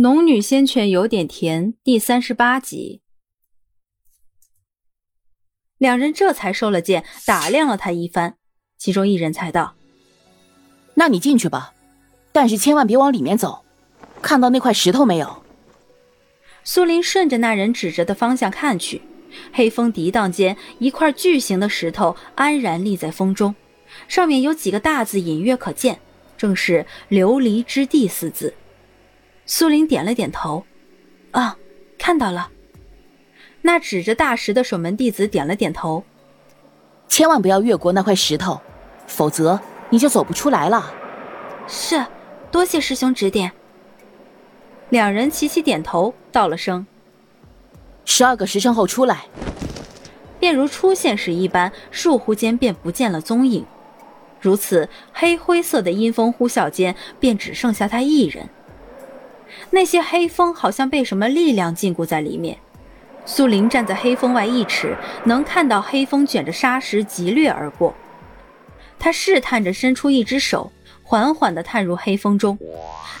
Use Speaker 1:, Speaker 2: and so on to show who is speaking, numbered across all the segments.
Speaker 1: 农女仙泉有点甜，第三十八集。两人这才收了剑，打量了他一番，其中一人才道：“
Speaker 2: 那你进去吧，但是千万别往里面走。看到那块石头没有？”
Speaker 1: 苏林顺着那人指着的方向看去，黑风涤荡间，一块巨型的石头安然立在风中，上面有几个大字隐约可见，正是“琉璃之地”四字。苏林点了点头，啊，看到了。那指着大石的守门弟子点了点头，
Speaker 2: 千万不要越过那块石头，否则你就走不出来了。
Speaker 3: 是，多谢师兄指点。
Speaker 1: 两人齐齐点头，道了声：“
Speaker 2: 十二个时辰后出来。”
Speaker 1: 便如出现时一般，倏忽间便不见了踪影。如此黑灰色的阴风呼啸间，便只剩下他一人。那些黑风好像被什么力量禁锢在里面。苏林站在黑风外一尺，能看到黑风卷着沙石急掠而过。他试探着伸出一只手，缓缓地探入黑风中，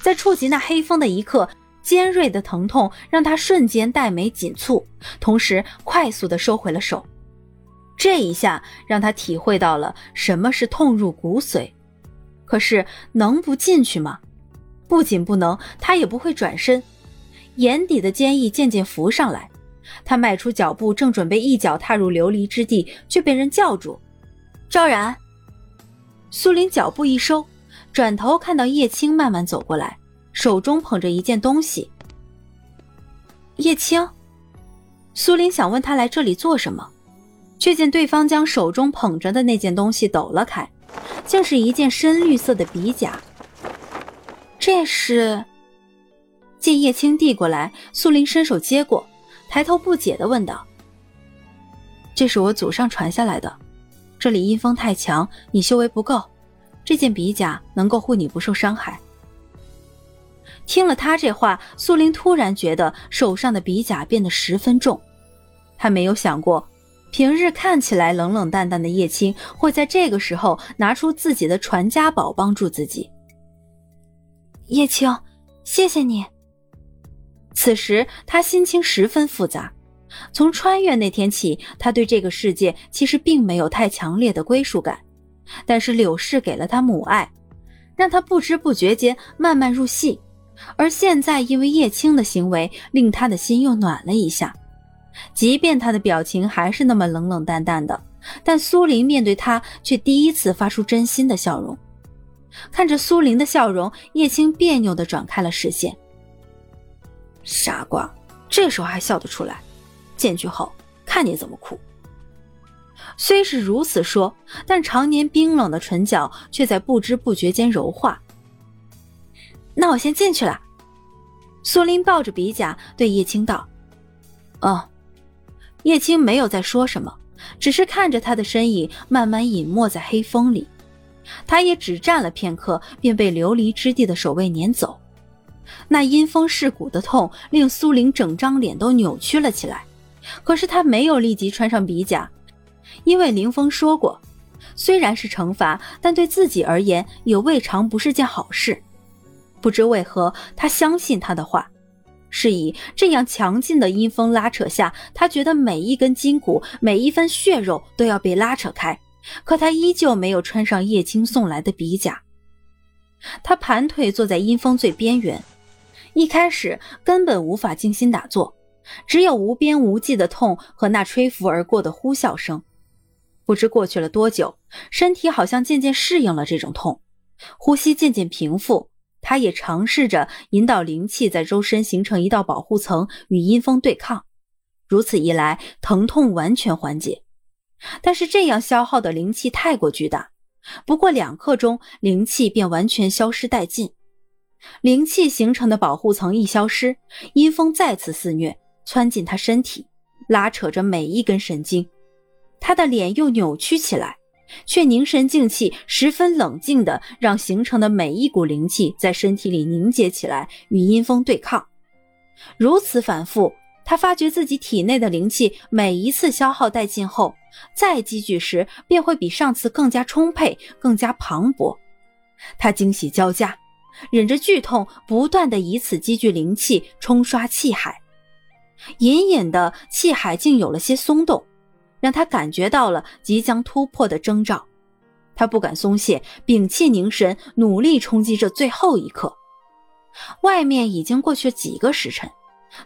Speaker 1: 在触及那黑风的一刻，尖锐的疼痛让他瞬间黛眉紧蹙，同时快速地收回了手。这一下让他体会到了什么是痛入骨髓。可是能不进去吗？不仅不能，他也不会转身。眼底的坚毅渐渐浮上来，他迈出脚步，正准备一脚踏入琉璃之地，却被人叫住：“
Speaker 3: 昭然。”
Speaker 1: 苏林脚步一收，转头看到叶青慢慢走过来，手中捧着一件东西。
Speaker 3: 叶青，
Speaker 1: 苏林想问他来这里做什么，却见对方将手中捧着的那件东西抖了开，竟是一件深绿色的笔甲。
Speaker 3: 这是，
Speaker 1: 见叶青递过来，苏林伸手接过，抬头不解的问道：“这是我祖上传下来的，这里阴风太强，你修为不够，这件比甲能够护你不受伤害。”听了他这话，苏林突然觉得手上的比甲变得十分重，他没有想过，平日看起来冷冷淡淡的叶青会在这个时候拿出自己的传家宝帮助自己。
Speaker 3: 叶青，谢谢你。
Speaker 1: 此时他心情十分复杂。从穿越那天起，他对这个世界其实并没有太强烈的归属感。但是柳氏给了他母爱，让他不知不觉间慢慢入戏。而现在因为叶青的行为，令他的心又暖了一下。即便他的表情还是那么冷冷淡淡的，但苏林面对他却第一次发出真心的笑容。看着苏林的笑容，叶青别扭的转开了视线。傻瓜，这时候还笑得出来？进去后看你怎么哭。虽是如此说，但常年冰冷的唇角却在不知不觉间柔化。
Speaker 3: 那我先进去了。
Speaker 1: 苏林抱着鼻甲对叶青道：“哦。”叶青没有再说什么，只是看着他的身影慢慢隐没在黑风里。他也只站了片刻，便被琉璃之地的守卫撵走。那阴风噬骨的痛令苏玲整张脸都扭曲了起来。可是他没有立即穿上比甲，因为林峰说过，虽然是惩罚，但对自己而言也未尝不是件好事。不知为何，他相信他的话。是以这样强劲的阴风拉扯下，他觉得每一根筋骨、每一分血肉都要被拉扯开。可他依旧没有穿上叶青送来的笔甲。他盘腿坐在阴风最边缘，一开始根本无法静心打坐，只有无边无际的痛和那吹拂而过的呼啸声。不知过去了多久，身体好像渐渐适应了这种痛，呼吸渐渐平复。他也尝试着引导灵气在周身形成一道保护层，与阴风对抗。如此一来，疼痛完全缓解。但是这样消耗的灵气太过巨大，不过两刻钟，灵气便完全消失殆尽。灵气形成的保护层一消失，阴风再次肆虐，窜进他身体，拉扯着每一根神经。他的脸又扭曲起来，却凝神静气，十分冷静的让形成的每一股灵气在身体里凝结起来，与阴风对抗。如此反复。他发觉自己体内的灵气每一次消耗殆尽后，再积聚时便会比上次更加充沛、更加磅礴。他惊喜交加，忍着剧痛，不断的以此积聚灵气，冲刷气海。隐隐的气海竟有了些松动，让他感觉到了即将突破的征兆。他不敢松懈，屏气凝神，努力冲击这最后一刻。外面已经过去几个时辰，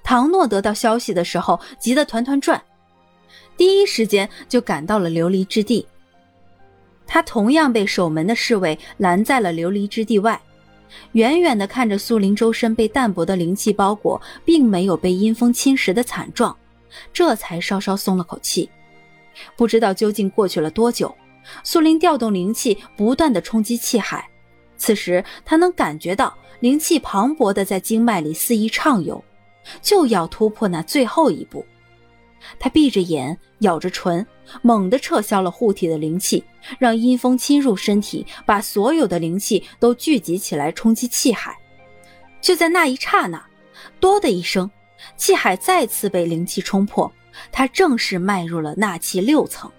Speaker 1: 唐诺得到消息的时候，急得团团转，第一时间就赶到了琉璃之地。他同样被守门的侍卫拦在了琉璃之地外，远远的看着苏林周身被淡薄的灵气包裹，并没有被阴风侵蚀的惨状，这才稍稍松了口气。不知道究竟过去了多久。苏林调动灵气，不断的冲击气海。此时，他能感觉到灵气磅礴的在经脉里肆意畅游，就要突破那最后一步。他闭着眼，咬着唇，猛地撤销了护体的灵气，让阴风侵入身体，把所有的灵气都聚集起来冲击气海。就在那一刹那，哆的一声，气海再次被灵气冲破，他正式迈入了纳气六层。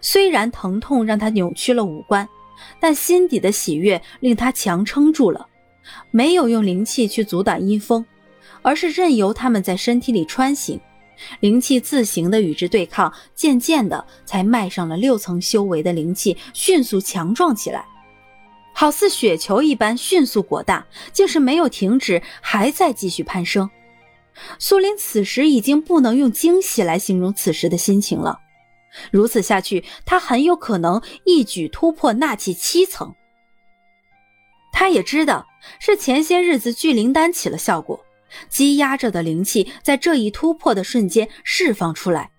Speaker 1: 虽然疼痛让他扭曲了五官，但心底的喜悦令他强撑住了，没有用灵气去阻挡阴风，而是任由他们在身体里穿行，灵气自行的与之对抗，渐渐的才迈上了六层修为的灵气迅速强壮起来，好似雪球一般迅速果大，竟是没有停止，还在继续攀升。苏林此时已经不能用惊喜来形容此时的心情了。如此下去，他很有可能一举突破纳气七层。他也知道是前些日子聚灵丹起了效果，积压着的灵气在这一突破的瞬间释放出来，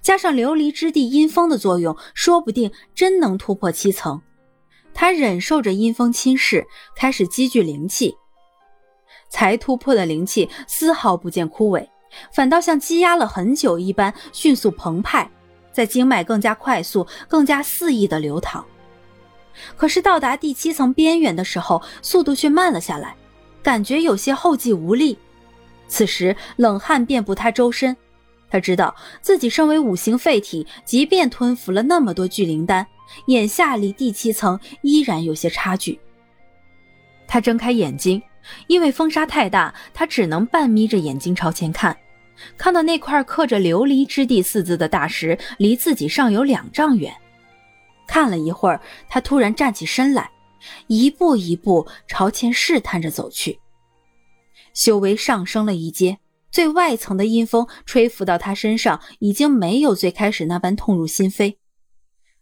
Speaker 1: 加上琉璃之地阴风的作用，说不定真能突破七层。他忍受着阴风侵蚀，开始积聚灵气，才突破的灵气丝毫不见枯萎，反倒像积压了很久一般迅速澎湃。在经脉更加快速、更加肆意的流淌，可是到达第七层边缘的时候，速度却慢了下来，感觉有些后继无力。此时冷汗遍布他周身，他知道自己身为五行废体，即便吞服了那么多聚灵丹，眼下离第七层依然有些差距。他睁开眼睛，因为风沙太大，他只能半眯着眼睛朝前看。看到那块刻着“琉璃之地”四字的大石，离自己尚有两丈远。看了一会儿，他突然站起身来，一步一步朝前试探着走去。修为上升了一阶，最外层的阴风吹拂到他身上，已经没有最开始那般痛入心扉。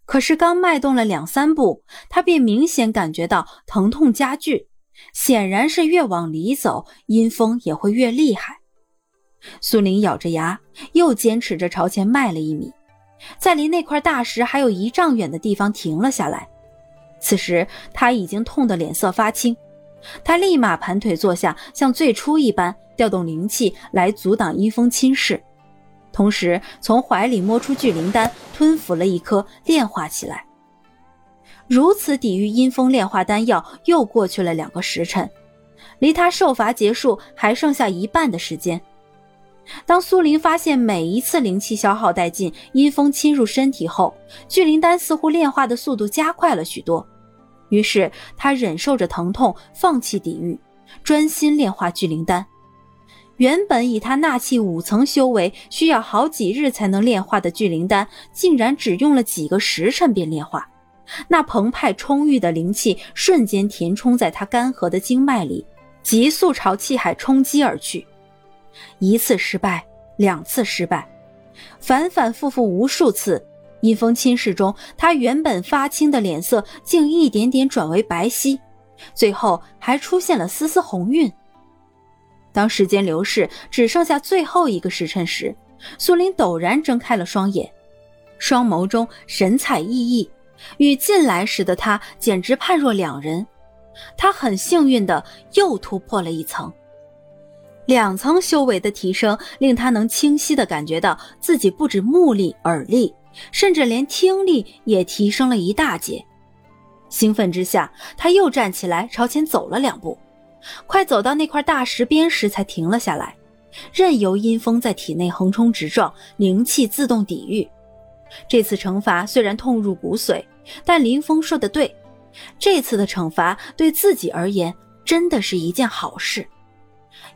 Speaker 1: 可是刚迈动了两三步，他便明显感觉到疼痛加剧，显然是越往里走，阴风也会越厉害。苏林咬着牙，又坚持着朝前迈了一米，在离那块大石还有一丈远的地方停了下来。此时他已经痛得脸色发青，他立马盘腿坐下，像最初一般调动灵气来阻挡阴风侵蚀，同时从怀里摸出聚灵丹，吞服了一颗，炼化起来。如此抵御阴风炼化丹药，又过去了两个时辰，离他受罚结束还剩下一半的时间。当苏林发现每一次灵气消耗殆尽，阴风侵入身体后，聚灵丹似乎炼化的速度加快了许多。于是他忍受着疼痛，放弃抵御，专心炼化聚灵丹。原本以他纳气五层修为需要好几日才能炼化的聚灵丹，竟然只用了几个时辰便炼化。那澎湃充裕的灵气瞬间填充在他干涸的经脉里，急速朝气海冲击而去。一次失败，两次失败，反反复复无数次。阴风侵蚀中，他原本发青的脸色竟一点点转为白皙，最后还出现了丝丝红晕。当时间流逝，只剩下最后一个时辰时，苏林陡然睁开了双眼，双眸中神采奕奕，与进来时的他简直判若两人。他很幸运的又突破了一层。两层修为的提升，令他能清晰的感觉到自己不止目力、耳力，甚至连听力也提升了一大截。兴奋之下，他又站起来朝前走了两步，快走到那块大石边时才停了下来，任由阴风在体内横冲直撞，灵气自动抵御。这次惩罚虽然痛入骨髓，但林峰说的对，这次的惩罚对自己而言真的是一件好事，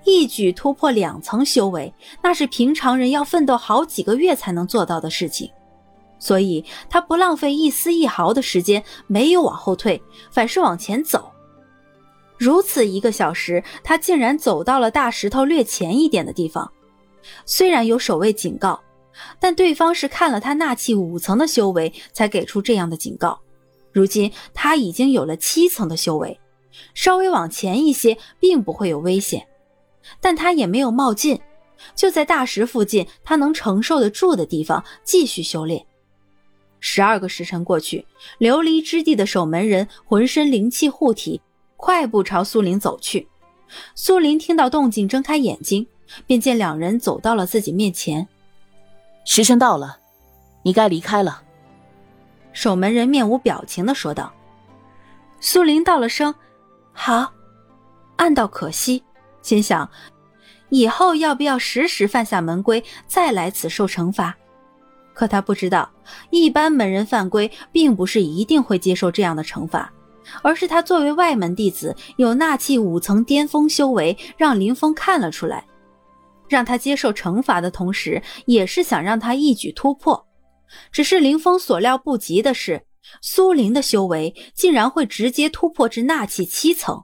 Speaker 1: 一举突破两层修为，那是平常人要奋斗好几个月才能做到的事情。所以他不浪费一丝一毫的时间，没有往后退，反是往前走。如此一个小时，他竟然走到了大石头略前一点的地方。虽然有守卫警告，但对方是看了他纳气五层的修为才给出这样的警告。如今他已经有了七层的修为，稍微往前一些，并不会有危险。但他也没有冒进，就在大石附近他能承受得住的地方继续修炼。十二个时辰过去，琉璃之地的守门人浑身灵气护体，快步朝苏林走去。苏林听到动静，睁开眼睛，便见两人走到了自己面前。
Speaker 2: 时辰到了，你该离开了。
Speaker 1: 守门人面无表情的说道。苏林道了声“好”，暗道可惜，心想以后要不要时时犯下门规，再来此受惩罚。可他不知道，一般门人犯规，并不是一定会接受这样的惩罚，而是他作为外门弟子，有纳气五层巅峰修为，让林峰看了出来，让他接受惩罚的同时，也是想让他一举突破。只是林峰所料不及的是，苏林的修为竟然会直接突破至纳气七层。